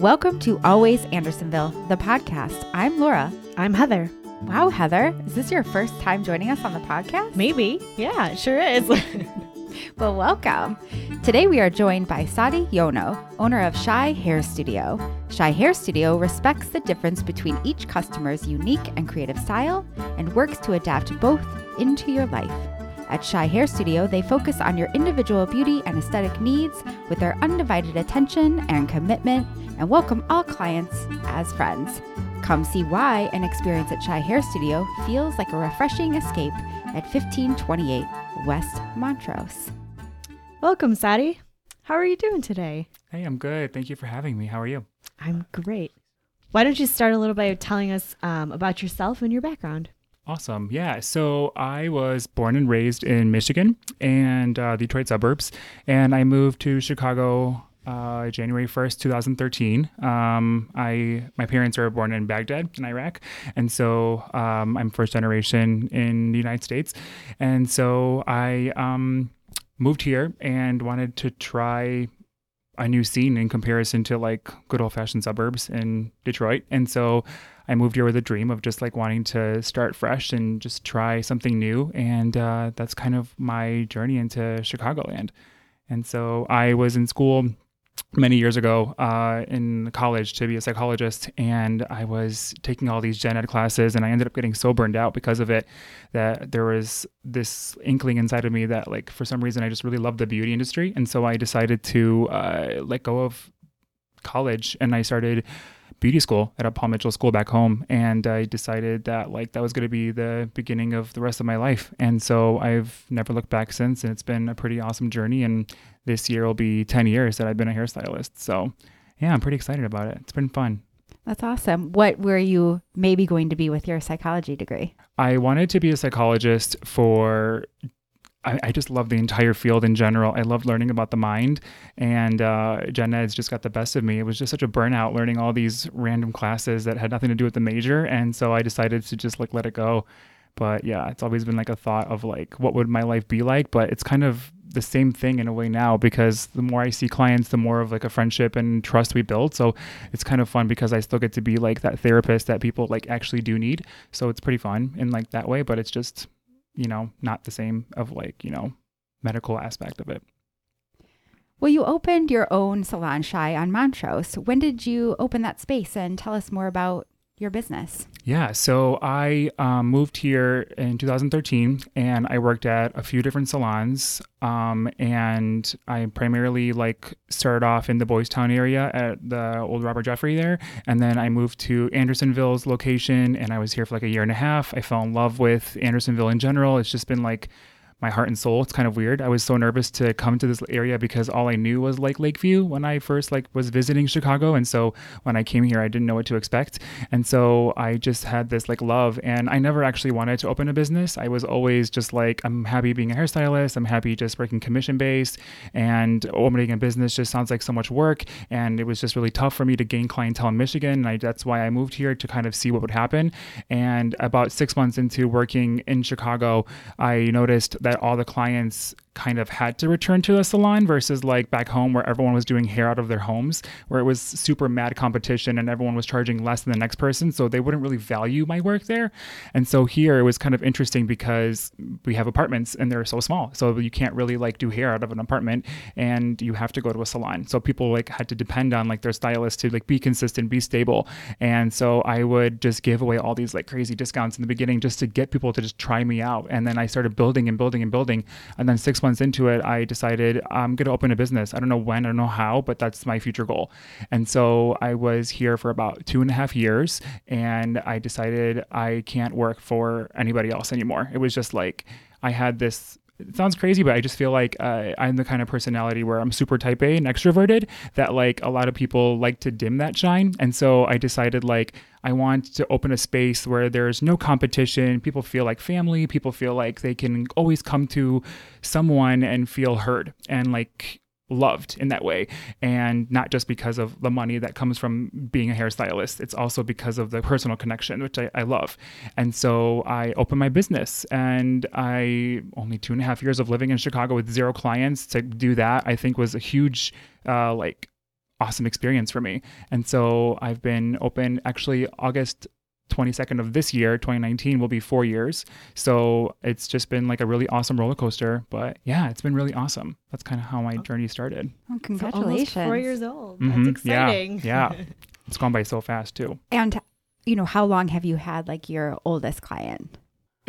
Welcome to Always Andersonville, the podcast. I'm Laura. I'm Heather. Wow, Heather, is this your first time joining us on the podcast? Maybe. Yeah, it sure is. well, welcome. Today we are joined by Sadi Yono, owner of Shy Hair Studio. Shy Hair Studio respects the difference between each customer's unique and creative style and works to adapt both into your life. At Shy Hair Studio, they focus on your individual beauty and aesthetic needs with their undivided attention and commitment and welcome all clients as friends. Come see why an experience at Shy Hair Studio feels like a refreshing escape at 1528 West Montrose. Welcome, Sadi. How are you doing today? Hey, I'm good. Thank you for having me. How are you? I'm great. Why don't you start a little by telling us um, about yourself and your background? Awesome. Yeah. So I was born and raised in Michigan and uh, Detroit suburbs, and I moved to Chicago uh, January 1st, 2013. Um, I my parents were born in Baghdad in Iraq, and so um, I'm first generation in the United States, and so I um, moved here and wanted to try a new scene in comparison to like good old fashioned suburbs in Detroit, and so. I moved here with a dream of just like wanting to start fresh and just try something new. And uh, that's kind of my journey into Chicagoland. And so I was in school many years ago uh, in college to be a psychologist and i was taking all these gen ed classes and i ended up getting so burned out because of it that there was this inkling inside of me that like for some reason i just really loved the beauty industry and so i decided to uh, let go of college and i started beauty school at a Paul Mitchell school back home. And I decided that like that was going to be the beginning of the rest of my life. And so I've never looked back since. And it's been a pretty awesome journey. And this year will be 10 years that I've been a hairstylist. So yeah, I'm pretty excited about it. It's been fun. That's awesome. What were you maybe going to be with your psychology degree? I wanted to be a psychologist for I, I, just love the entire field in general. I love learning about the mind, and uh, Gen Ed's just got the best of me. It was just such a burnout learning all these random classes that had nothing to do with the major, and so I decided to just like let it go. But yeah, it's always been like a thought of like what would my life be like, but it's kind of the same thing in a way now because the more I see clients, the more of like a friendship and trust we build. So it's kind of fun because I still get to be like that therapist that people like actually do need. So it's pretty fun in like that way, but it's just you know, not the same of like, you know, medical aspect of it. Well, you opened your own salon shy on Montrose. When did you open that space and tell us more about your business? Yeah, so I um, moved here in 2013 and I worked at a few different salons. Um, and I primarily like started off in the Boys Town area at the old Robert Jeffrey there. And then I moved to Andersonville's location and I was here for like a year and a half. I fell in love with Andersonville in general. It's just been like, my heart and soul. It's kind of weird. I was so nervous to come to this area because all I knew was like Lakeview when I first like was visiting Chicago, and so when I came here, I didn't know what to expect, and so I just had this like love, and I never actually wanted to open a business. I was always just like, I'm happy being a hairstylist. I'm happy just working commission based, and opening a business just sounds like so much work, and it was just really tough for me to gain clientele in Michigan, and I, that's why I moved here to kind of see what would happen. And about six months into working in Chicago, I noticed that all the clients kind of had to return to the salon versus like back home where everyone was doing hair out of their homes, where it was super mad competition and everyone was charging less than the next person. So they wouldn't really value my work there. And so here it was kind of interesting because we have apartments and they're so small. So you can't really like do hair out of an apartment and you have to go to a salon. So people like had to depend on like their stylist to like be consistent, be stable. And so I would just give away all these like crazy discounts in the beginning just to get people to just try me out. And then I started building and building and building. And then six months into it, I decided I'm going to open a business. I don't know when, I don't know how, but that's my future goal. And so I was here for about two and a half years and I decided I can't work for anybody else anymore. It was just like, I had this it sounds crazy, but I just feel like uh, I'm the kind of personality where I'm super type A and extroverted that like a lot of people like to dim that shine. And so I decided like I want to open a space where there's no competition. People feel like family. People feel like they can always come to someone and feel heard and like loved in that way and not just because of the money that comes from being a hairstylist it's also because of the personal connection which I, I, love and so i opened my business and i only two and a half years of living in chicago with zero clients to do that i think was a huge uh, like awesome experience for me. And so I've been open actually August 22nd of this year, 2019 will be 4 years. So it's just been like a really awesome roller coaster, but yeah, it's been really awesome. That's kind of how my journey started. Oh, congratulations. almost four years old. Mhm. That's exciting. Yeah. yeah. It's gone by so fast too. And you know, how long have you had like your oldest client?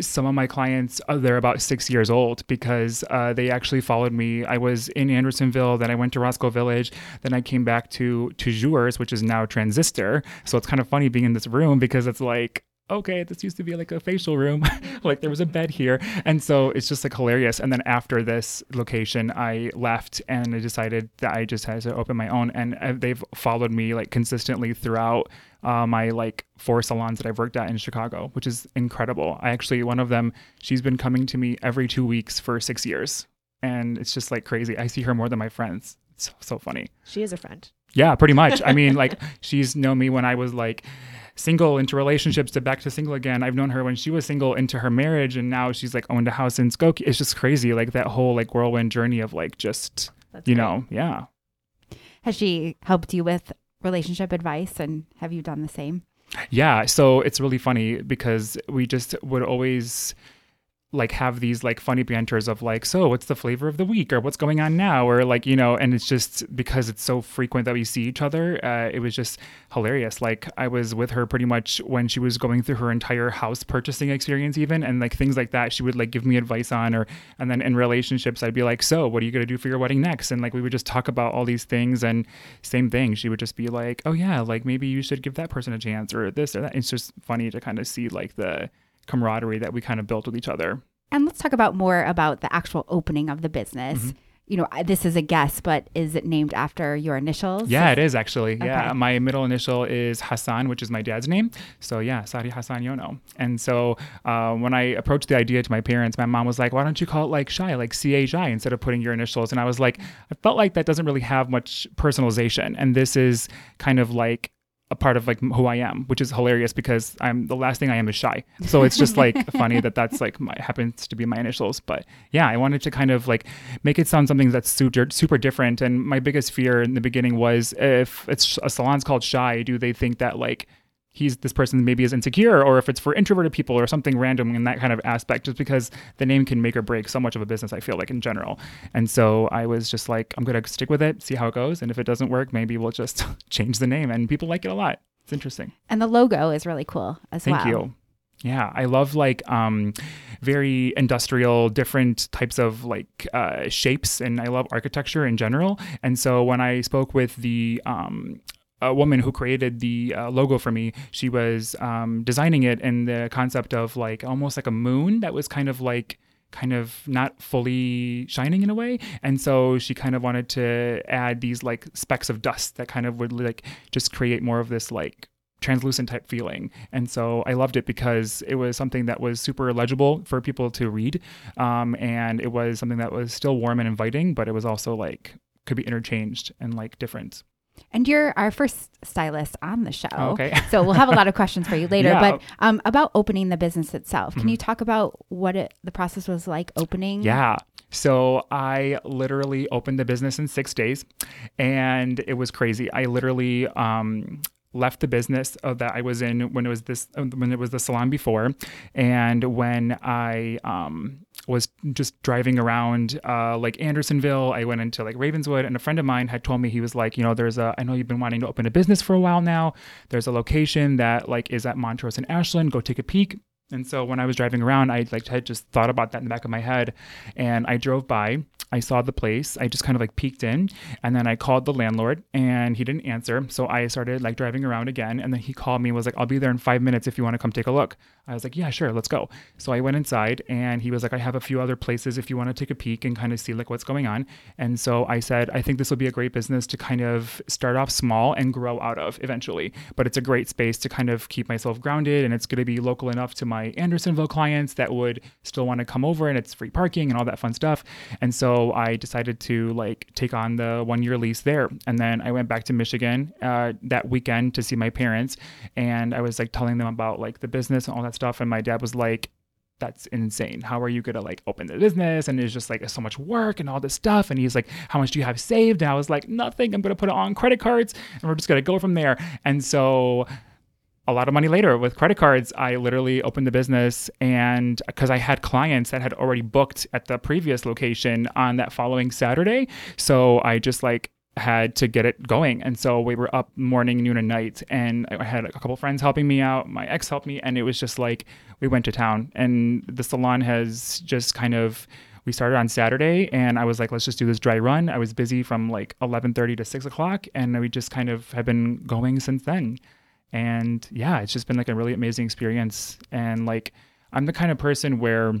Some of my clients uh, they're about six years old because uh, they actually followed me. I was in andersonville then i went to roscoe village then i came back to to Jours, which is now transistor. So it's kind of funny being in this room because it's like okay this used to be like a facial room like there was a bed here and so it's just like hilarious and then after this location i left and i decided that i just had to open my own and uh, they've followed me like consistently throughout uh, my like four salons that I've worked at in Chicago, which is incredible. I actually, one of them, she's been coming to me every two weeks for six years. And it's just like crazy. I see her more than my friends. It's so, so funny. She is a friend. Yeah, pretty much. I mean, like, she's known me when I was like single into relationships to back to single again. I've known her when she was single into her marriage, and now she's like owned a house in Skokie. It's just crazy. Like, that whole like whirlwind journey of like just, That's you great. know, yeah. Has she helped you with relationship advice and have you done the same? Yeah, so it's really funny because we just would always like have these like funny banters of like, so what's the flavor of the week or what's going on now or like you know, and it's just because it's so frequent that we see each other. Uh, it was just hilarious. Like I was with her pretty much when she was going through her entire house purchasing experience, even and like things like that. She would like give me advice on, or and then in relationships, I'd be like, so what are you gonna do for your wedding next? And like we would just talk about all these things, and same thing. She would just be like, oh yeah, like maybe you should give that person a chance or this or that. It's just funny to kind of see like the camaraderie that we kind of built with each other. And let's talk about more about the actual opening of the business. Mm-hmm. You know, this is a guess, but is it named after your initials? Yeah, it is actually. Yeah, my middle initial is Hassan, which is my dad's name. So yeah, Sadi Hassan Yono. And so uh, when I approached the idea to my parents, my mom was like, "Why don't you call it like Shy, like C H I, instead of putting your initials?" And I was like, I felt like that doesn't really have much personalization, and this is kind of like a part of like who I am, which is hilarious because I'm the last thing I am is shy. So it's just like funny that that's like my happens to be my initials. But yeah, I wanted to kind of like make it sound something that's super super different. And my biggest fear in the beginning was if it's a salon's called Shy, do they think that like he's this person maybe is insecure or if it's for introverted people or something random in that kind of aspect just because the name can make or break so much of a business i feel like in general. And so i was just like i'm gonna stick with it see how it goes and if it doesn't work maybe we'll just change the name. And people like it a lot. It's interesting. And the logo is really cool as thank well. Thank you. Yeah i love like um very industrial different types of like uh shapes and i love architecture in general. And so when i spoke with the um a woman who created the uh, logo for me. She was um, designing it in the concept of like almost like a moon that was kind of like kind of not fully shining in a way. And so she kind of wanted to add these like specks of dust that kind of would like just create more of this like translucent type feeling. And so i loved it because it was something that was super legible for people to read. Um, and it was something that was still warm and inviting but it was also like could be interchanged and like different And you're our first stylist on the show. Okay. so we'll have a lot of questions for you later. Yeah. But um, about opening the business itself, can Mhm. you talk about what it, the process was like opening? Yeah. So I literally opened the business in six days and it was crazy. I literally um, left the business uh, that I was in when it was this uh, when it was the salon before, and when I um, was just driving around uh, like Andersonville, I went into like Ravenswood, and a friend of mine had told me he was like, you know, there's a I know you've been wanting to open a business for a while now. There's a location that like is at Montrose and Ashland. Go take a peek. And so when I was driving around, I like had just thought about that in the back of my head, and I drove by. I saw the place. I just kind of like peeked in, and then I called the landlord, and he didn't answer. So I started like driving around again, and then he called me and was like, "I'll be there in five minutes if you want to come take a look." I was like, "Yeah, sure, let's go." So I went inside, and he was like, "I have a few other places if you want to take a peek and kind of see like what's going on." And so I said, "I think this will be a great business to kind of start off small and grow out of eventually, but it's a great space to kind of keep myself grounded, and it's going to be local enough to my Andersonville clients that would still want to come over, and it's free parking and all that fun stuff." And so I decided to like take on the one year lease there. And then I went back to Michigan uh, that weekend to see my parents. And I was like telling them about like the business and all that stuff. And my dad was like, that's insane. How are you gonna like open the business? And it's just like so much work and all this stuff. And he's like, How much do you have saved? And I was like, Nothing. I'm gonna put it on credit cards and we're just gonna go from there. And so a lot of money later with credit cards, I literally opened the business and because I had clients that had already booked at the previous location on that following Saturday. So I just like had to get it going. And so we were up morning, noon, and night. And I had a couple friends helping me out. My ex helped me. And it was just like we went to town. And the salon has just kind of we started on Saturday and I was like, let's just do this dry run. I was busy from like 11:30 to 6 o'clock, and we just kind of have been going since then. And yeah, it's just been like a really amazing experience. And like, I'm the kind of person where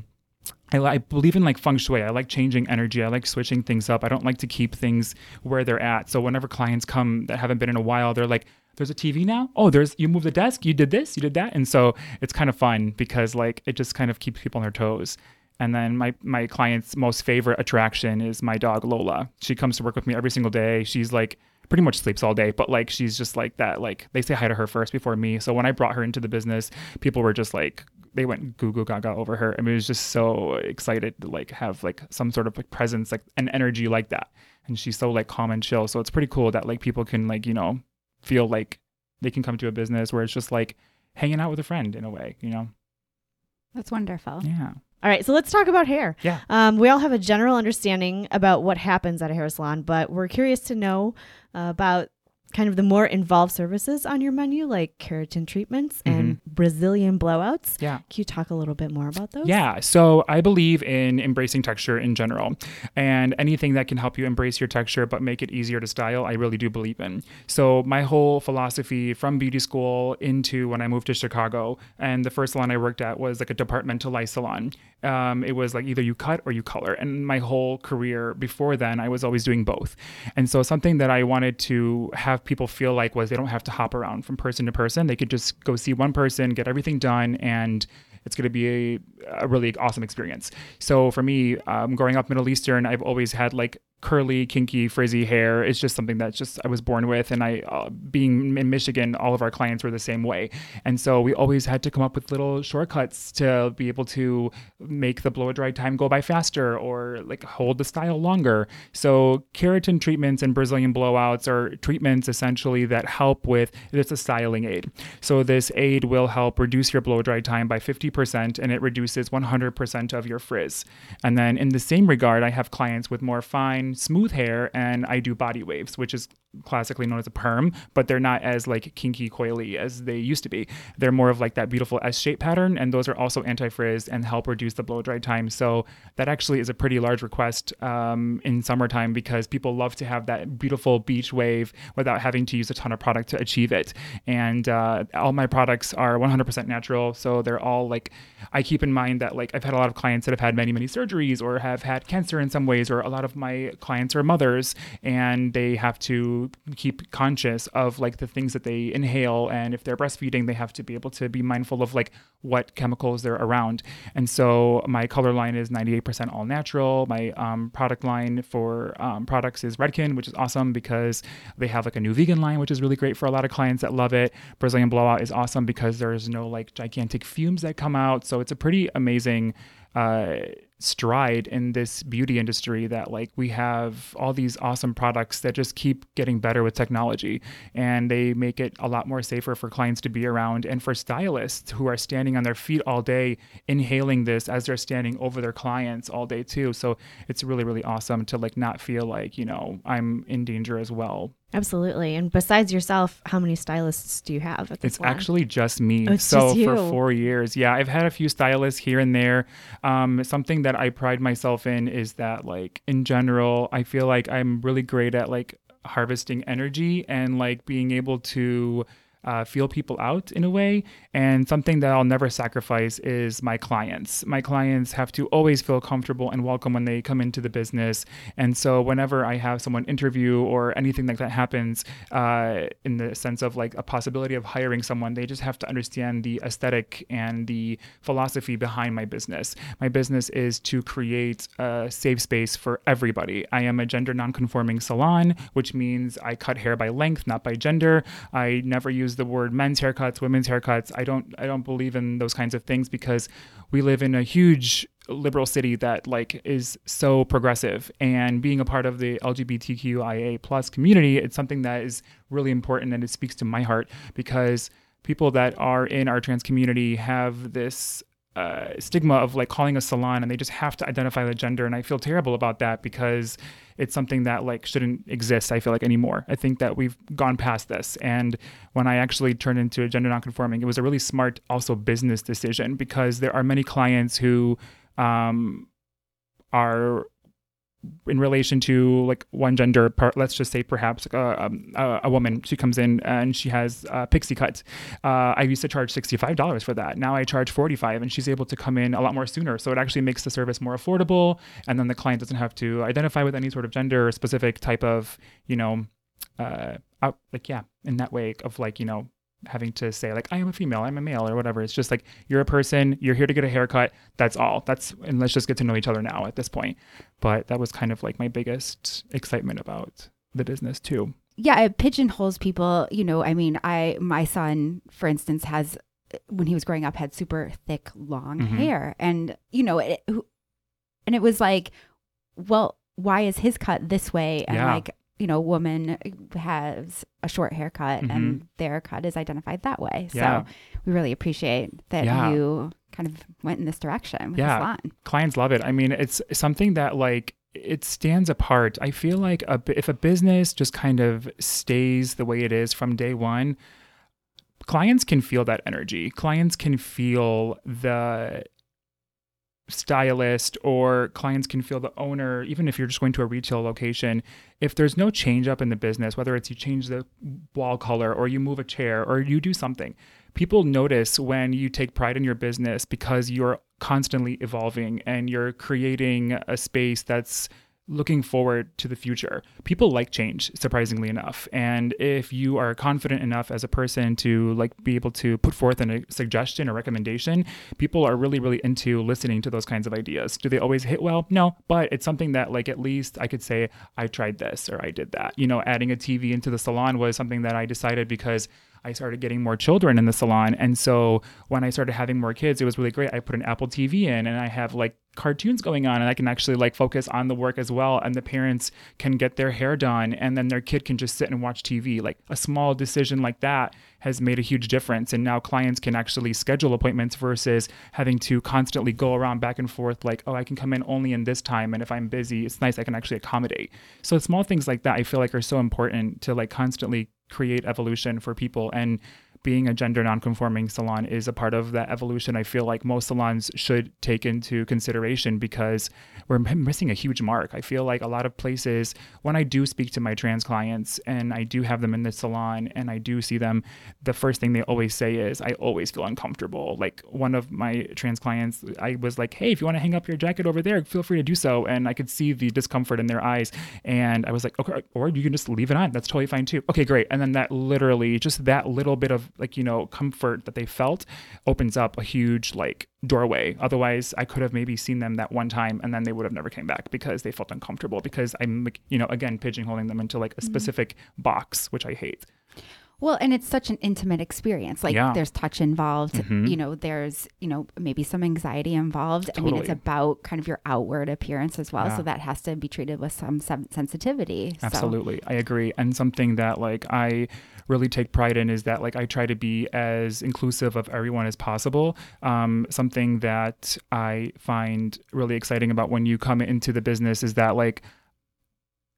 I, I, believe in like feng shui. I like changing energy. I like switching things up. I don't like to keep things where they're at. So whenever clients come that haven't been in a while, they're like, "There's a TV now. Oh, there's you moved the desk. You did this. You did that." And so it's kind of fun because like it just kind of keeps people on their toes. And then my my client's most favorite attraction is my dog Lola. She comes to work with me every single day. She's like pretty much sleeps all day, but like she's just like that. Like they say hi to her first before me. So when I brought her into the business, people were just like they went goo goo gaga over her. I mean, it was just so excited to like have like some sort of like presence, like an energy like that. And she's so like calm and chill. So it's pretty cool that like people can like, you know, feel like they can come to a business where it's just like hanging out with a friend in a way, you know? That's wonderful. Yeah. All right, so let's talk about hair. Yeah. Um, we all have a general understanding about what happens at a hair salon, but we're curious to know uh, about kind of the more involved services on your menu, like keratin treatments and Brazilian blowouts. Yeah. Can you talk a little bit more about those? Yeah. So I believe in embracing texture in general and anything that can help you embrace your texture but make it easier to style, I really do believe in. So my whole philosophy from beauty school into when I moved to Chicago and the first salon I worked at was like a departmentalized salon. Um, it was like either you cut or you color. And my whole career before then, I was always doing both. And so something that I wanted to have people feel like was they don't have to hop around from person to person. They could just go see one person, get everything done, and it's going to be a, a, really awesome experience. So for me, um, growing up Middle Eastern, I've always had like curly, kinky, frizzy hair is just something that just I was born with. And I, uh, being in Michigan, all of our clients were the same way. And so we always had to come up with little shortcuts to be able to make the blow dry time go by faster or like hold the style longer. So keratin treatments and Brazilian blowouts are treatments essentially that help with it's a styling aid. So this aid will help reduce your blow dry time by 50% and it reduces 100% of your frizz. And then in the same regard, I have clients with more fine smooth hair and I do body waves, which is classically known as a perm, but they're not as like kinky coily as they used to be. They're more of like that beautiful S-shaped pattern, and those are also anti-frizz and help reduce the blow dry time. So that actually is a pretty large request um, in summertime because people love to have that beautiful beach wave without having to use a ton of product to achieve it. And uh, all my products are 100% natural, so they're all like I keep in mind that like I've had a lot of clients that have had many many surgeries or have had cancer in some ways, or a lot of my clients are mothers and they have to keep conscious of like the things that they inhale and if they're breastfeeding they have to be able to be mindful of like what chemicals they're around. And so my color line is 98% all natural. My um, product line for um, products is redken which is awesome because they have like a new vegan line which is really great for a lot of clients that love it. Brazilian blowout is awesome because there's no like gigantic fumes that come out. So it's a pretty amazing uh, stride in this beauty industry that like we have all these awesome products that just keep getting better with technology and they make it a lot more safer for clients to be around and for stylists who are standing on their feet all day inhaling this as they're standing over their clients all day too. So it's really really awesome to like not feel like you know I'm in danger as well Absolutely. And besides yourself, how many stylists do you have at this It's actually just me. Oh, so just for four years, yeah, I've had a few stylists here and there. Um, something that I pride myself in is that, like, in general, I feel like I'm really great at like harvesting energy and like being able to uh, feel people out in a way. And something that I'll never sacrifice is my clients. My clients have to always feel comfortable and welcome when they come into the business. And so, whenever I have someone interview or anything like that happens, uh, in the sense of like a possibility of hiring someone, they just have to understand the aesthetic and the philosophy behind my business. My business is to create a safe space for everybody. I am a gender nonconforming salon, which means I cut hair by length, not by gender. I never use use the word men's haircuts, women's haircuts. I don't I don't believe in those kinds of things because we live in a huge liberal city that like is so progressive and being a part of the LGBTQIA plus community, it's something that is really important and it speaks to my heart because people that are in our trans community have this uh, stigma of like calling a salon and they just have to identify the gender and i feel terrible about that because it's something that like shouldn't exist i feel like anymore. I think that we've gone past this and when i actually turned into a gender nonconforming it was a really smart also business decision because there are many clients who um, are in relation to like one gender part let's just say perhaps uh, um, a, a, woman. She comes in and she has a pixie cut uh, i used to charge $65 for that. Now i charge 45 and she's able to come in a lot more sooner. So it actually makes the service more affordable and then the client doesn't have to identify with any sort of gender specific type of you know uh, out, like yeah in that way of like you know having to say like I am a female, I'm a male or whatever. It's just like you're a person, you're here to get a haircut. That's all. That's and let's just get to know each other now at this point. But that was kind of like my biggest excitement about the business too. Yeah, it pigeonholes people. You know, I mean, I my son, for instance, has when he was growing up had super thick long mm-hmm. hair, and you know, it, and it was like, well, why is his cut this way? And yeah. like you know, woman has a short haircut mm-hmm. and their cut is identified that way. Yeah. So we really appreciate that yeah. you kind of went in this direction with yeah. Clients love it. I mean, it's something that like it stands apart. I feel like a, if a business just kind of stays the way it is from day one, clients can feel that energy. Clients can feel the stylist or clients can feel the owner, even if you're just going to a retail location, if there's no change up in the business, whether it's you change the wall color or you move a chair or you do something, people notice when you take pride in your business because you're constantly evolving and you're creating a space that's looking forward to the future. People like change, surprisingly enough. And if you are confident enough as a person to like be able to put forth a uh, suggestion or recommendation, people are really, really into listening to those kinds of ideas. Do they always hit well? No, but it's something that like at least I could say I tried this or I did that. You know, adding a TV into the salon was something that I decided because I started getting more children in the salon. And so when I started having more kids, it was really great. I put an Apple TV in and I have like cartoons going on and I can actually like focus on the work as well. And the parents can get their hair done and then their kid can just sit and watch TV. Like a small decision like that has made a huge difference. And now clients can actually schedule appointments versus having to constantly go around back and forth, like, oh, I can come in only in this time. And if I'm busy, it's nice, I can actually accommodate. So small things like that I feel like are so important to like constantly create evolution for people. And being a gender nonconforming salon is a part of that evolution. I feel like most salons should take into consideration because we're missing a huge mark. I feel like a lot of places, when I do speak to my trans clients and I do have them in the salon and I do see them, the first thing they always say is, I always feel uncomfortable. Like one of my trans clients, I was like, hey, if you want to hang up your jacket over there, feel free to do so. And I could see the discomfort in their eyes. And I was like, okay, or you can just leave it on. That's totally fine too. Okay, great. And then that literally, just that little bit of like you know comfort that they felt opens up a huge like doorway otherwise i could have maybe seen them that one time and then they would have never came back because they felt uncomfortable because i'm you know again pigeonholing them into like a mm-hmm. specific mm-hmm. box which i hate well, and it's such an intimate experience. Like yeah. there's touch involved, mm-hmm. you know, there's, you know, maybe some anxiety involved. Totally. I mean, it's about kind of your outward appearance as well. Yeah. So that has to be treated with some sensitivity. Absolutely. So. I agree. And something that like I really take pride in is that like I try to be as inclusive of everyone as possible. Um, something that I find really exciting about when you come into the business is that like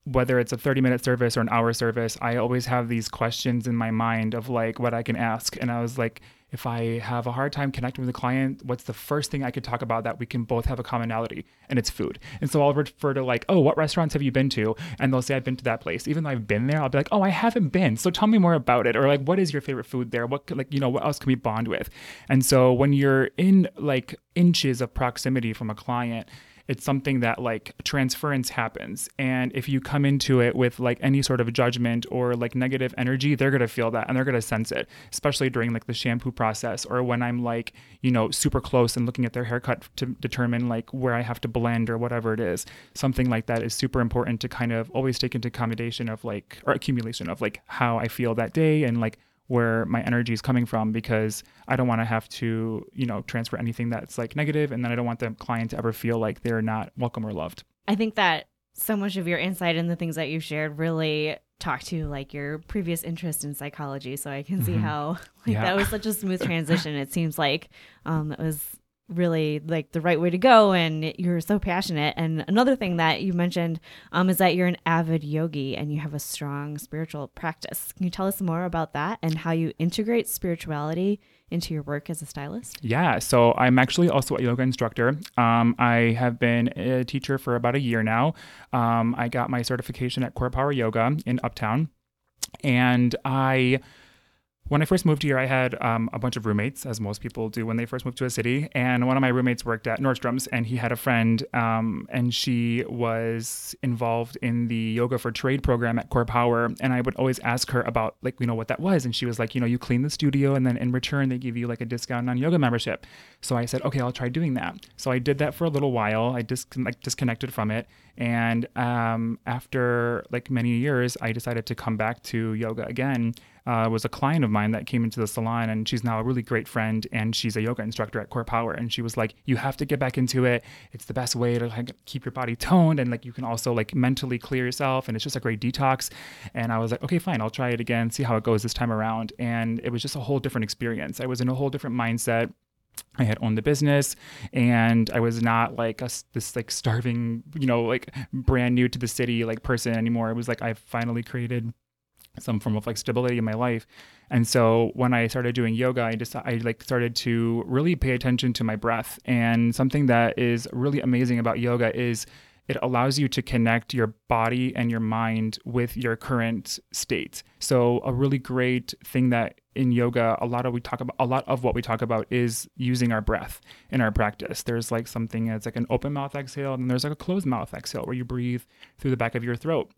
whether it's a 30 minute service or an hour service, I always have these questions in my mind of like what I can ask. And I was like, if I have a hard time connecting with a client, what's the first thing I could talk about that we can both have a commonality? And it's food. And so I'll refer to like, oh, what restaurants have you been to? And they'll say, I've been to that place. Even though I've been there, I'll be like, oh, I haven't been. So tell me more about it. Or like, what is your favorite food there? What, like, you know, what else can we bond with? And so when you're in like inches of proximity from a client, it's something that like transference happens. And if you come into it with like any sort of judgment or like negative energy they're going to feel that and they're going to sense it especially during like the shampoo process or when i'm like you know super close and looking at their haircut to determine like where i have to blend or whatever it is. Something like that is super important to kind of always take into accommodation of like or accumulation of like how i feel that day and like where my energy is coming from because I don't want to have to, you know, transfer anything that's like negative and then I don't want the client to ever feel like they're not welcome or loved. I think that so much of your insight and the things that you've shared really talk to like your previous interest in psychology so i can see Mhm. how like Yeah. that was such a smooth transition it seems like um it was really like the right way to go and you're so passionate and another thing that you mentioned um is that you're an avid yogi and you have a strong spiritual practice can you tell us more about that and how you integrate spirituality into your work as a stylist Yeah, so I'm actually also a yoga instructor. Um, I have been a teacher for about a year now. Um, I got my certification at Core Power Yoga in Uptown, and I. When I first moved here, I had um, a bunch of roommates, as most people do when they first move to a city. And one of my roommates worked at Nordstrom's, and he had a friend, um, and she was involved in the Yoga for Trade program at Core Power. And I would always ask her about, like, you know, what that was. And she was like, you know, you clean the studio, and then in return, they give you like a discount on yoga membership. So I said, okay, I'll try doing that. So I did that for a little while. I dis- like disconnected from it, and um, after like many years, I decided to come back to yoga again. Uh, was a client of mine that came into the salon, and she's now a really great friend, and she's a yoga instructor at Core Power. And she was like, "You have to get back into it. It's the best way to like, keep your body toned, and like you can also like mentally clear yourself, and it's just a great detox." And I was like, "Okay, fine, I'll try it again, see how it goes this time around." And it was just a whole different experience. I was in a whole different mindset. I had owned the business and I was not like a, this like starving, you know, like brand new to the city like person anymore. It was like I finally created some form of like stability in my life. And so when I started doing yoga, I just I like started to really pay attention to my breath. And something that is really amazing about yoga is it allows you to connect your body and your mind with your current state. So a really great thing that in yoga a lot of we talk about a lot of what we talk about is using our breath in our practice. There's like something that's like an open mouth exhale and there's like a closed mouth exhale where you breathe through the back of your throat.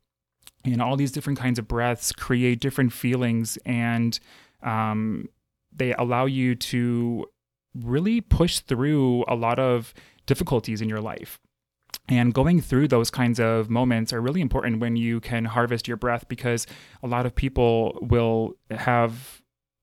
And all these different kinds of breaths create different feelings and um, they allow you to really push through a lot of difficulties in your life. And going through those kinds of moments are really important when you can harvest your breath because a lot of people will have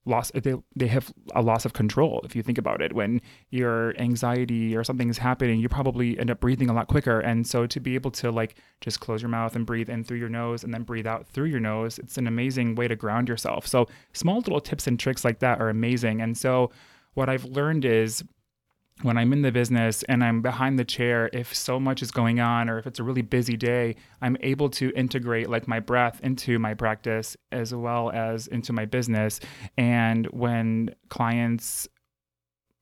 loss they, they have a loss of control if you think about it. When your anxiety or something is happening you probably end up breathing a lot quicker. And so to be able to like just close your mouth and breathe in through your nose and then breathe out through your nose it's an amazing way to ground yourself. So small little tips and tricks like that are amazing. And so what i've learned is when I'm in the business and I'm behind the chair, if so much is going on or if it's a really busy day, I'm able to integrate like my breath into my practice as well as into my business. And when clients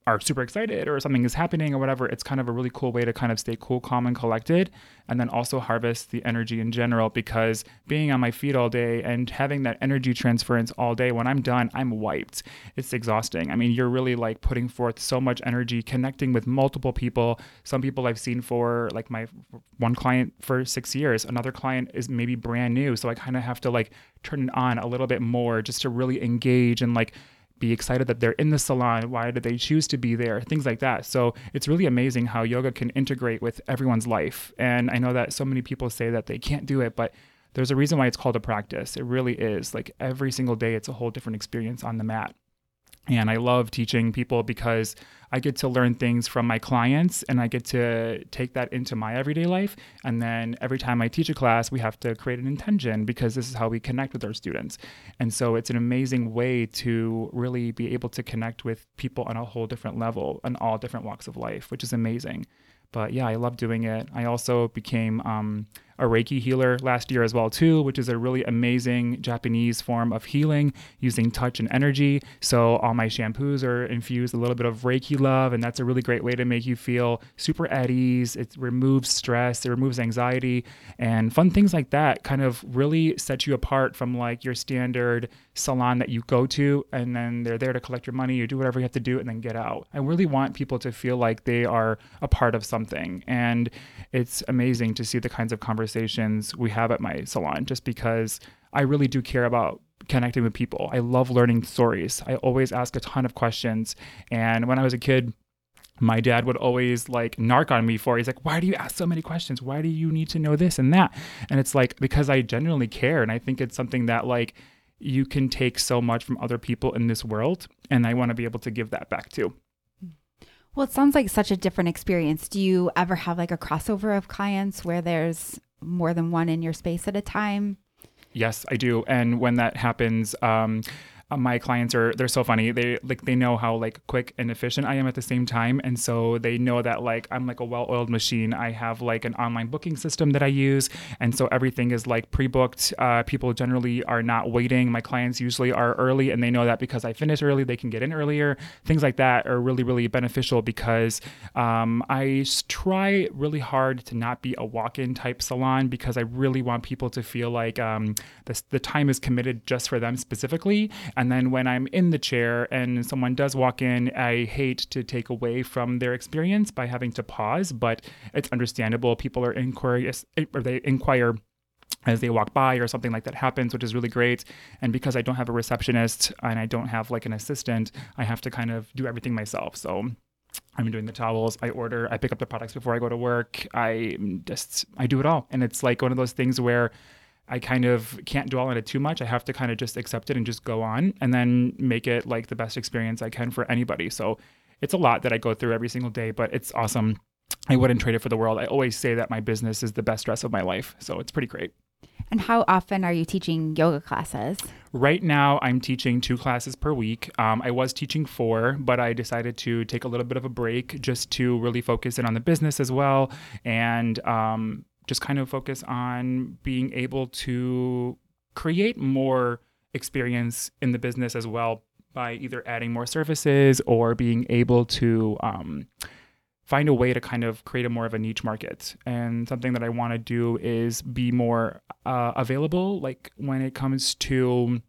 are super excited or something is happening or whatever, it's kind of a really cool way to kind of stay cool, calm, and collected. And then also harvest the energy in general because being on my feet all day and having that energy transference all day, when I'm done, I'm wiped. It's exhausting. I mean, you're really like putting forth so much energy, connecting with multiple people. Some people I've seen for like my one client for six years, another client is maybe brand new. So I kind of have to like turn it on a little bit more just to really engage and like be excited that they're in the salon. Why did they choose to be there? Things like that. So it's really amazing how yoga can integrate with everyone's life. And I know that so many people say that they can't do it, but there's a reason why it's called a practice. It really is. Like every single day, it's a whole different experience on the mat. And I love teaching people because I get to learn things from my clients and I get to take that into my everyday life. And then every time I teach a class, we have to create an intention because this is how we connect with our students. And so it's an amazing way to really be able to connect with people on a whole different level on all different walks of life, which is amazing. But yeah, I love doing it. I also became um, a Reiki healer last year as well too, which is a really amazing Japanese form of healing using touch and energy. So all my shampoos are infused a little bit of Reiki love, and that's a really great way to make you feel super at ease. It removes stress, it removes anxiety, and fun things like that kind of really set you apart from like your standard salon that you go to and then they're there to collect your money, you do whatever you have to do and then get out. I really want people to feel like they are a part of something. And it's amazing to see the kinds of conversations we have at my salon just because I really do care about connecting with people. I love learning stories. I always ask a ton of questions. And when I was a kid, my dad would always like narc on me for. He's like, "Why do you ask so many questions? Why do you need to know this and that?" And it's like because I genuinely care, and I think it's something that like you can take so much from other people in this world. And I want to be able to give that back too. Well, it sounds like such a different experience. Do you ever have like a crossover of clients where there's more than one in your space at a time? Yes, I do. And when that happens, um, uh, my clients are they're so funny. They like they know how like quick and efficient i am at the same time. And so they know that like i'm like a well-oiled machine. I have like an online booking system that i use. And so everything is like pre-booked. Uh, people generally are not waiting. My clients usually are early and they know that because i finish early they can get in earlier. Things like that are really really beneficial because um, i try really hard to not be a walk-in type salon because i really want people to feel like um, the, the time is committed just for them specifically and then when I'm in the chair and someone does walk in, I hate to take away from their experience by having to pause, but it's understandable. People are inquirious or they inquire as they walk by or something like that happens, which is really great. And because I don't have a receptionist and I don't have like an assistant, I have to kind of do everything myself. So I'm doing the towels. I order. I pick up the products before I go to work. I just I do it all, and it's like one of those things where I kind of can't dwell on it too much. I have to kind of just accept it and just go on and then make it like the best experience I can for anybody. So it's a lot that I go through every single day, but it's awesome. I wouldn't trade it for the world. I always say that my business is the best dress of my life. So it's pretty great. And how often are you teaching yoga classes? Right now, I'm teaching two classes per week. Um, I was teaching four, but I decided to take a little bit of a break just to really focus in on the business as well and um, just kind of focus on being able to create more experience in the business as well by either adding more services or being able to um, find a way to kind of create a more of a niche market. And something that I want to do is be more uh, available, like when it comes to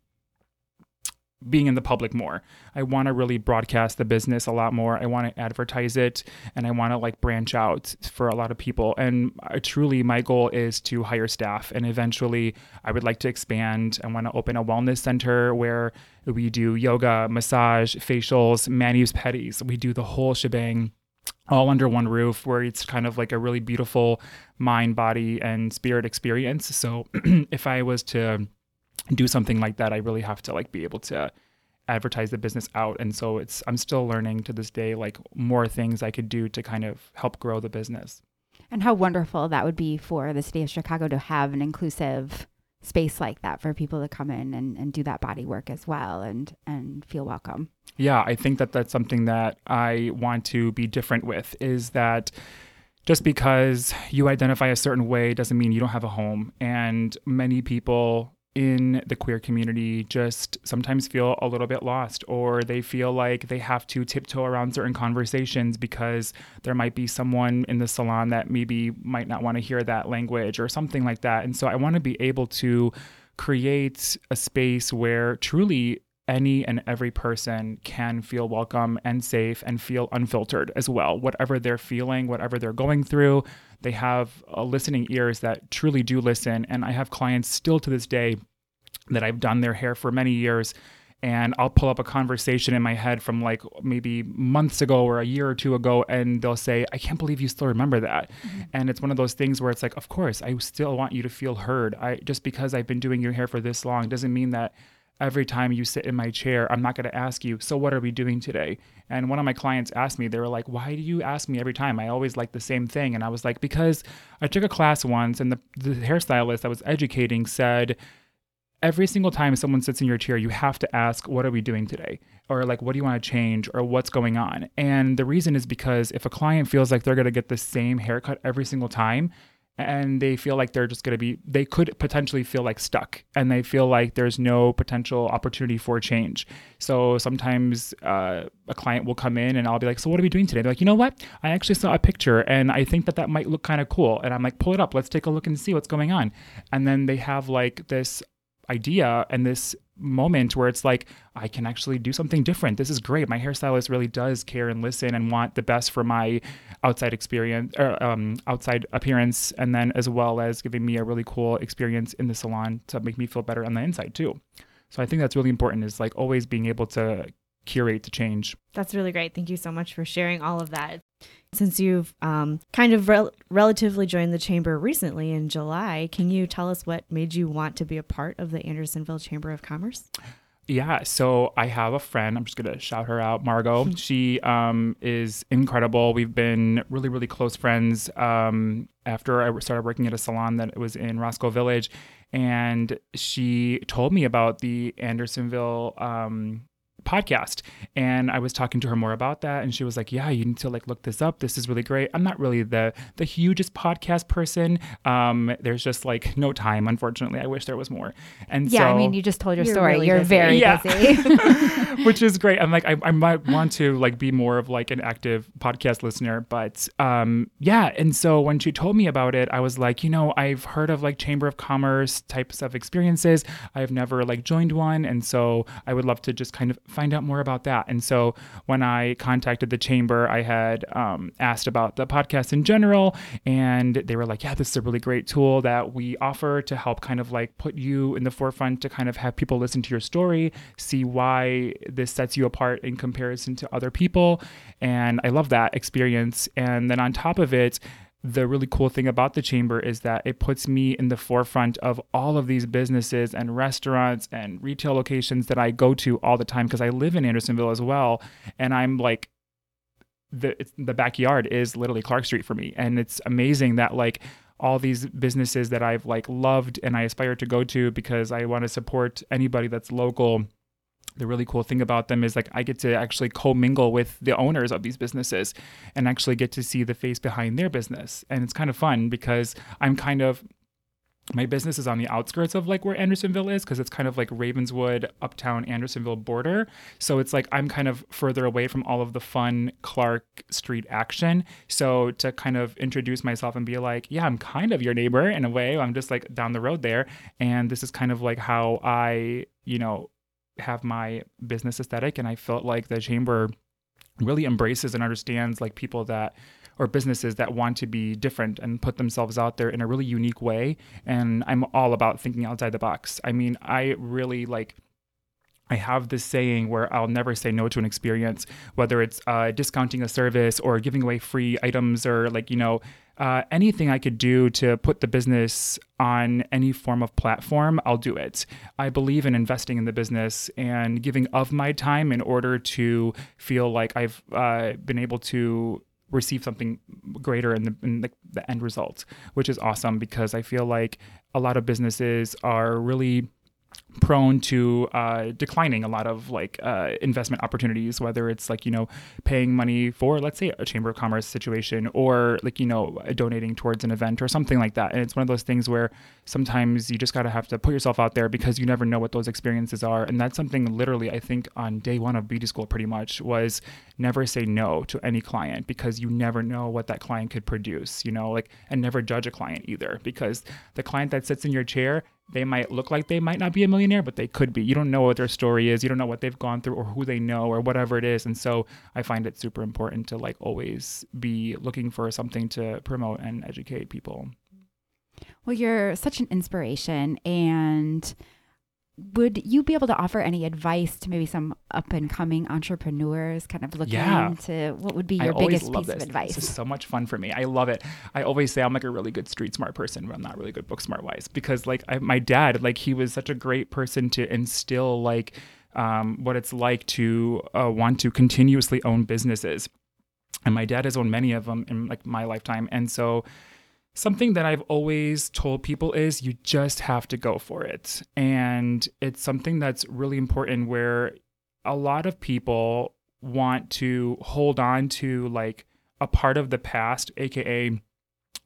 being in the public more. I want to really broadcast the business a lot more. I want to advertise it and I want to like branch out for a lot of people. And I, truly, my goal is to hire staff and eventually I would like to expand. I want to open a wellness center where we do yoga, massage, facials, manis, pedis. We do the whole shebang all under one roof where it's kind of like a really beautiful mind, body, and spirit experience. So if I was to do something like that, I really have to like be able to advertise the business out. And so it's I'm still learning to this day like more things I could do to kind of help grow the business. And how wonderful that would be for the city of Chicago to have an inclusive space like that for people to come in and, and do that body work as well and and feel welcome. Yeah, I think that that's something that I want to be different with is that just because you identify a certain way doesn't mean you don't have a home and many people in the queer community just sometimes feel a little bit lost or they feel like they have to tiptoe around certain conversations because there might be someone in the salon that maybe might not want to hear that language or something like that. And so I want to be able to create a space where truly any and every person can feel welcome and safe and feel unfiltered as well. Whatever they're feeling, whatever they're going through, they have uh, listening ears that truly do listen. And I have clients still to this day that I've done their hair for many years. And I'll pull up a conversation in my head from like maybe months ago or a year or two ago, and they'll say, I can't believe you still remember that. Mm-hmm. And it's one of those things where it's like, of course, I still want you to feel heard. I just because I've been doing your hair for this long doesn't mean that every time you sit in my chair, I'm not going to ask you, so what are we doing today? And one of my clients asked me, they were like, why do you ask me every time? I always like the same thing. And I was like, because I took a class once and the, the hairstylist I was educating said, every single time someone sits in your chair, you have to ask, what are we doing today? Or like, what do you want to change? Or what's going on? And the reason is because if a client feels like they're going to get the same haircut every single time, and they feel like they're just going to be they could potentially feel like stuck and they feel like there's no potential opportunity for change so sometimes uh, a client will come in and i'll be like so what are we doing today they're like you know what i actually saw a picture and i think that that might look kind of cool and i'm like pull it up let's take a look and see what's going on and then they have like this idea and this moment where it's like I can actually do something different. This is great. My hairstylist really does care and listen and want the best for my outside experience or um, outside appearance, and then as well as giving me a really cool experience in the salon to make me feel better on the inside too. So I think that's really important. Is like always being able to curate the change. That's really great. Thank you so much for sharing all of that. Since you've um, kind of rel- relatively joined the chamber recently in July, can you tell us what made you want to be a part of the Andersonville Chamber of Commerce? Yeah, so I have a friend. I'm just gonna shout her out, Margot. she um, is incredible. We've been really, really close friends. Um, after I started working at a salon that was in Roscoe Village, and she told me about the Andersonville um, podcast and i was talking to her more about that and she was like yeah you need to like look this up. This is really great. I'm not really the the hugest podcast person um there's just like no time unfortunately. I wish there was more. And yeah so, i mean you just told your You're story. really you're busy. very Yeah. busy which is great. I'm like, I, I might want to like be more of like an active podcast listener, but um, yeah. And so when she told me about it, I was like, you know, I've heard of like Chamber of Commerce types of experiences. I've never like joined one, and so I would love to just kind of find out more about that. And so when I contacted the chamber, I had um, asked about the podcast in general, and they were like, yeah, this is a really great tool that we offer to help kind of like put you in the forefront to kind of have people listen to your story, see why this sets you apart in comparison to other people. And I love that experience. And then on top of it, the really cool thing about the chamber is that it puts me in the forefront of all of these businesses and restaurants and retail locations that I go to all the time because I live in Andersonville as well. And I'm like, the the backyard is literally Clark Street for me, and it's amazing that like all these businesses that I've like loved and I aspire to go to because I want to support anybody that's local. The really cool thing about them is like I get to actually commingle with the owners of these businesses and actually get to see the face behind their business. And it's kind of fun because I'm kind of my business is on the outskirts of like where Andersonville is because it's kind of like Ravenswood, uptown Andersonville border. So it's like I'm kind of further away from all of the fun Clark Street action. So to kind of introduce myself and be like, yeah, I'm kind of your neighbor in a way. I'm just like down the road there. And this is kind of like how I, you know, have my business aesthetic. And I felt like the chamber really embraces and understands like people that or businesses that want to be different and put themselves out there in a really unique way. And I'm all about thinking outside the box. I mean, I really like. I have this saying where I'll never say no to an experience, whether it's uh, discounting a service or giving away free items or like, you know, uh, anything I could do to put the business on any form of platform, I'll do it. I believe in investing in the business and giving of my time in order to feel like I've uh, been able to receive something greater in the, in the, the end result, which is awesome because I feel like a lot of businesses are really prone to uh, declining a lot of like uh, investment opportunities, whether it's like, you know, paying money for, let's say, a Chamber of Commerce situation or like, you know, donating towards an event or something like that. And it's one of those things where sometimes you just got to have to put yourself out there because you never know what those experiences are. And that's something literally, I think, on day one of beauty school pretty much was never say no to any client because you never know what that client could produce, you know, like, and never judge a client either because the client that sits in your chair they might look like they might not be a millionaire, but they could be. You don't know what their story is. You don't know what they've gone through or who they know or whatever it is. And so I find it super important to like always be looking for something to promote and educate people. Well, you're such an inspiration. And would you be able to offer any advice to maybe some up and coming entrepreneurs kind of looking Yeah. into what would be your biggest piece this. of advice? This is so much fun for me. I love it. I always say I'm like a really good street smart person, but I'm not really good book smart wise because like I, my dad, like he was such a great person to instill like um, what it's like to uh, want to continuously own businesses. And my dad has owned many of them in like my lifetime, and so something that I've always told people is you just have to go for it. And it's something that's really important where a lot of people want to hold on to like a part of the past, aka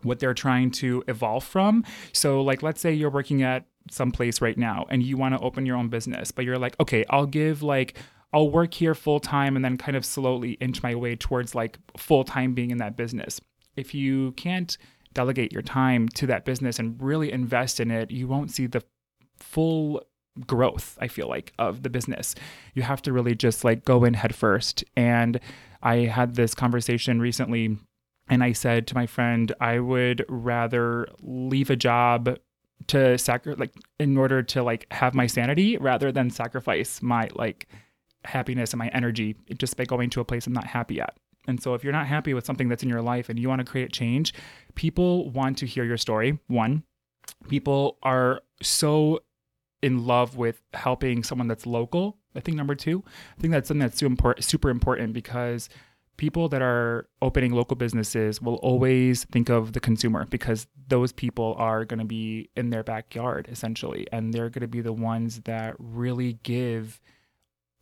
what they're trying to evolve from. So, like, let's say you're working at some place right now and you want to open your own business, but you're like, okay, I'll give like, I'll work here full time and then kind of slowly inch my way towards like full time being in that business. If you can't delegate your time to that business and really invest in it, you won't see the full growth, I feel like, of the business. You have to really just like go in head first. And I had this conversation recently and I said to my friend, I would rather leave a job to sacri- like in order to like have my sanity rather than sacrifice my like happiness and my energy just by going to a place I'm not happy at. And so if you're not happy with something that's in your life and you want to create change, people want to hear your story. One, people are so in love with helping someone that's local. I think number two, I think that's something that's super important, because people that are opening local businesses will always think of the consumer because those people are going to be in their backyard essentially and they're going to be the ones that really give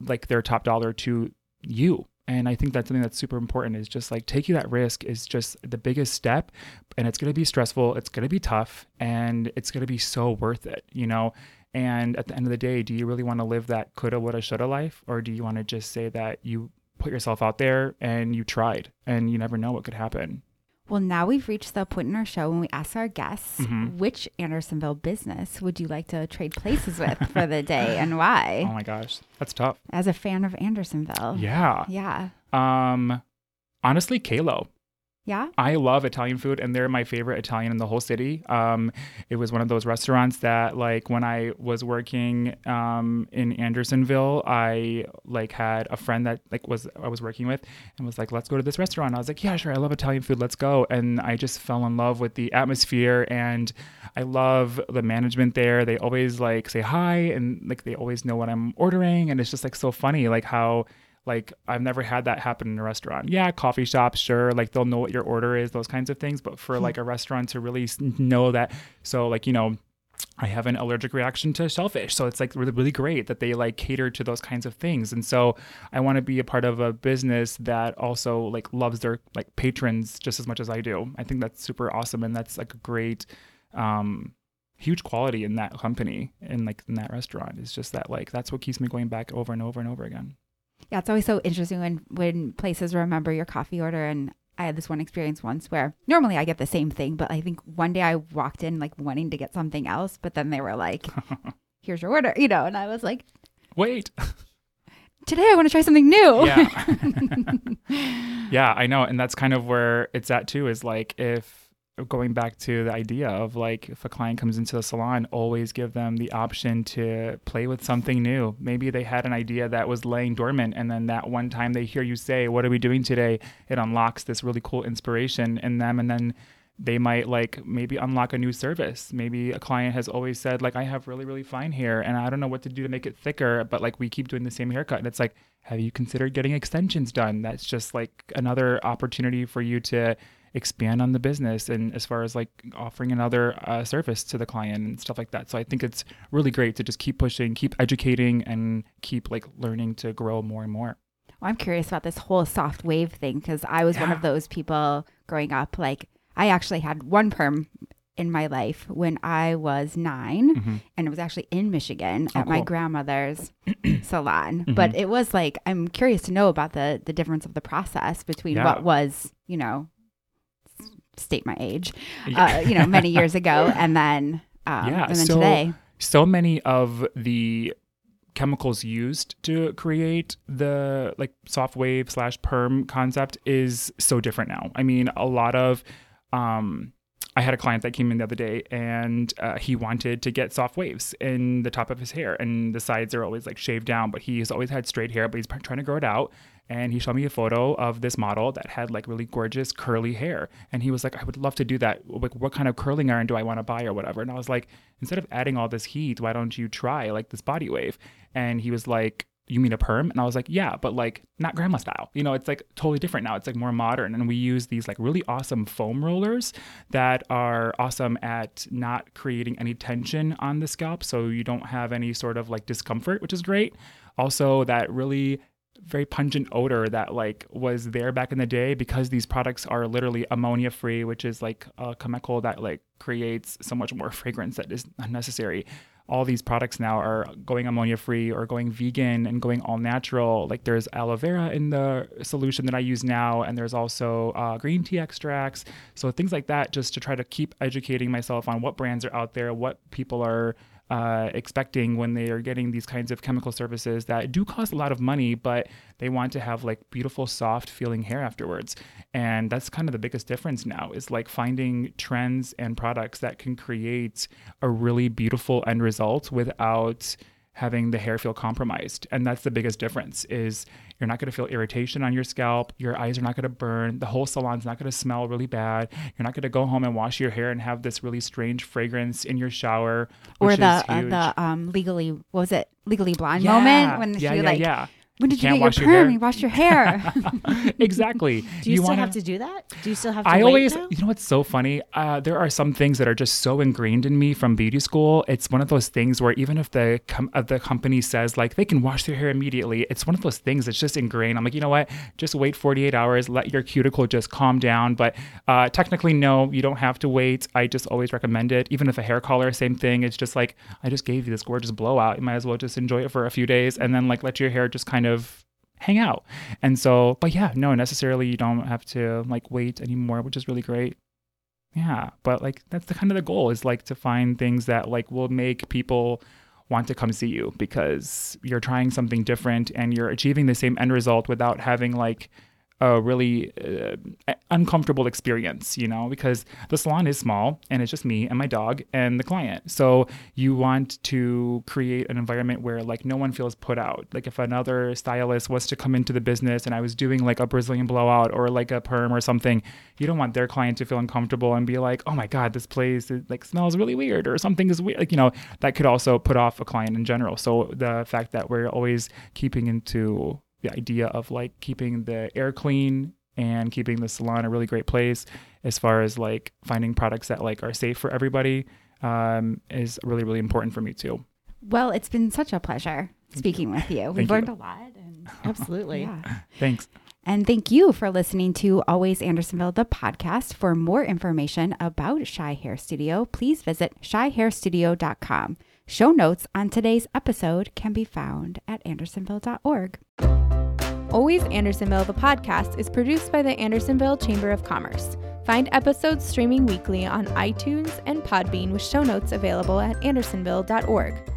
like their top dollar to you and i think that's something that's super important is just like taking that risk is just the biggest step and it's going to be stressful it's going to be tough and it's going to be so worth it you know and at the end of the day do you really want to live that coulda woulda shoulda life or do you want to just say that you put yourself out there and you tried and you never know what could happen. Well, now we've reached the point in our show when we ask our guests Mhm. which Andersonville business would you like to trade places with for the day and why? Oh my gosh, that's tough. As a fan of Andersonville. Yeah. Yeah. Um honestly, Calo. Yeah. I love Italian food and they're my favorite Italian in the whole city. Um, it was one of those restaurants that like when I was working um, in Andersonville, I like had a friend that like was I was working with and was like, let's go to this restaurant. I was like, yeah, sure. I love Italian food. Let's go. And I just fell in love with the atmosphere and I love the management there. They always like say hi and like they always know what I'm ordering. And it's just like so funny, like how like I've never had that happen in a restaurant. Yeah, coffee shops, sure, like they'll know what your order is, those kinds of things. But for like a restaurant to really know that, so like you know, I have an allergic reaction to shellfish, so it's like really really great that they like cater to those kinds of things. And so I want to be a part of a business that also like loves their like patrons just as much as I do. I think that's super awesome, and that's like a great. um huge quality in that company and like in that restaurant it's just that like that's what keeps me going back over and over and over again Yeah, it's always so interesting when when places remember your coffee order and I had this one experience once where normally I get the same thing, but I think one day I walked in like wanting to get something else, but then they were like, "Here's your order," you know, and I was like, wait "Today I want to try something new." yeah yeah i know and that's kind of where it's at too is like if going back to the idea of like if a client comes into the salon always give them the option to play with something new maybe they had an idea that was laying dormant and then that one time they hear you say what are we doing today it unlocks this really cool inspiration in them and then they might like maybe unlock a new service. Maybe a client has always said like I have really really fine hair and I don't know what to do to make it thicker, but like we keep doing the same haircut and it's like have you considered getting extensions done? That's just like another opportunity for you to expand on the business and as far as like offering another uh, service to the client and stuff like that. So I think it's really great to just keep pushing, keep educating and keep like learning to grow more and more. Well, I'm curious about this whole soft wave thing because I was one of those people growing up. Like, I actually had one perm in my life when I was 9 Mhm. and it was actually in Michigan Oh, at my grandmother's salon. Mhm. But it was like I'm curious to know about the the difference of the process between Yeah. what was, you know, state my age, Yeah. uh, you know, many years ago, and then um, Yeah, and then so- today. so many of the chemicals used to create the like soft wave slash perm concept is so different now. I mean, a lot of um I had a client that came in the other day and uh, he wanted to get soft waves in the top of his hair and the sides are always like shaved down, but he's always had straight hair, but he's trying to grow it out. And he showed me a photo of this model that had like really gorgeous curly hair. And he was like, I would love to do that. Like, what kind of curling iron do I want to buy or whatever? And I was like, instead of adding all this heat, why don't you try like this body wave? And he was like, you mean a perm? And I was like, yeah, but like not grandma style. You know, it's like totally different now. It's like more modern. And we use these like really awesome foam rollers that are awesome at not creating any tension on the scalp. So you don't have any sort of like discomfort, which is great. Also, that really very pungent odor that like was there back in the day because these products are literally ammonia free which is like a chemical that like creates so much more fragrance that is unnecessary. All these products now are going ammonia free or going vegan and going all natural. Like there's aloe vera in the solution that i use now and there's also uh, green tea extracts. So things like that just to try to keep educating myself on what brands are out there what people are uh, expecting when they are getting these kinds of chemical services that do cost a lot of money, but they want to have like beautiful, soft feeling hair afterwards. And that's kind of the biggest difference now is like finding trends and products that can create a really beautiful end result without having the hair feel compromised. And that's the biggest difference is you're not going to feel irritation on your scalp, your eyes are not going to burn, the whole salon's not going to smell really bad. You're not going to go home and wash your hair and have this really strange fragrance in your shower or which the uh, the um legally what was it legally blonde Yeah. moment when yeah, she yeah, like yeah. When did you, can't get your wash your perm? hair. You wash your hair. exactly. Do you, still wanna- have to do that? Do you still have to I wait always, now? you know what's so funny? Uh, there are some things that are just so ingrained in me from beauty school. It's one of those things where even if the com- uh, the company says like they can wash their hair immediately, it's one of those things that's just ingrained. I'm like, you know what? Just wait 48 hours, let your cuticle just calm down. But uh, technically, no, you don't have to wait. I just always recommend it. Even if a hair color, same thing. It's just like I just gave you this gorgeous blowout. You might as well just enjoy it for a few days and then like let your hair just kind of hang out. And so, but yeah, no, necessarily you don't have to like wait anymore, which is really great. Yeah, but like that's the kind of the goal is like to find things that like will make people want to come see you because you're trying something different and you're achieving the same end result without having like a really uh, uncomfortable experience, you know, because the salon is small and it's just me and my dog and the client. So you want to create an environment where like no one feels put out. Like if another stylist was to come into the business and I was doing like a Brazilian blowout or like a perm or something, you don't want their client to feel uncomfortable and be like, "Oh my god, this place like smells really weird" or something is weird. Like, you know, that could also put off a client in general. So the fact that we're always keeping into the idea of like keeping the air clean and keeping the salon a really great place as far as like finding products that like are safe for everybody um, is really really important for me too well, it's been such a pleasure speaking with you. We've Thank you. learned a lot. And, Absolutely. yeah. thanks And thank you for listening to Always Andersonville, the podcast. For more information about Shy Hair Studio, please visit shyhairstudio.com. Show notes on today's episode can be found at andersonville.org. Always Andersonville, the podcast, is produced by the Andersonville Chamber of Commerce. Find episodes streaming weekly on iTunes and Podbean with show notes available at andersonville.org.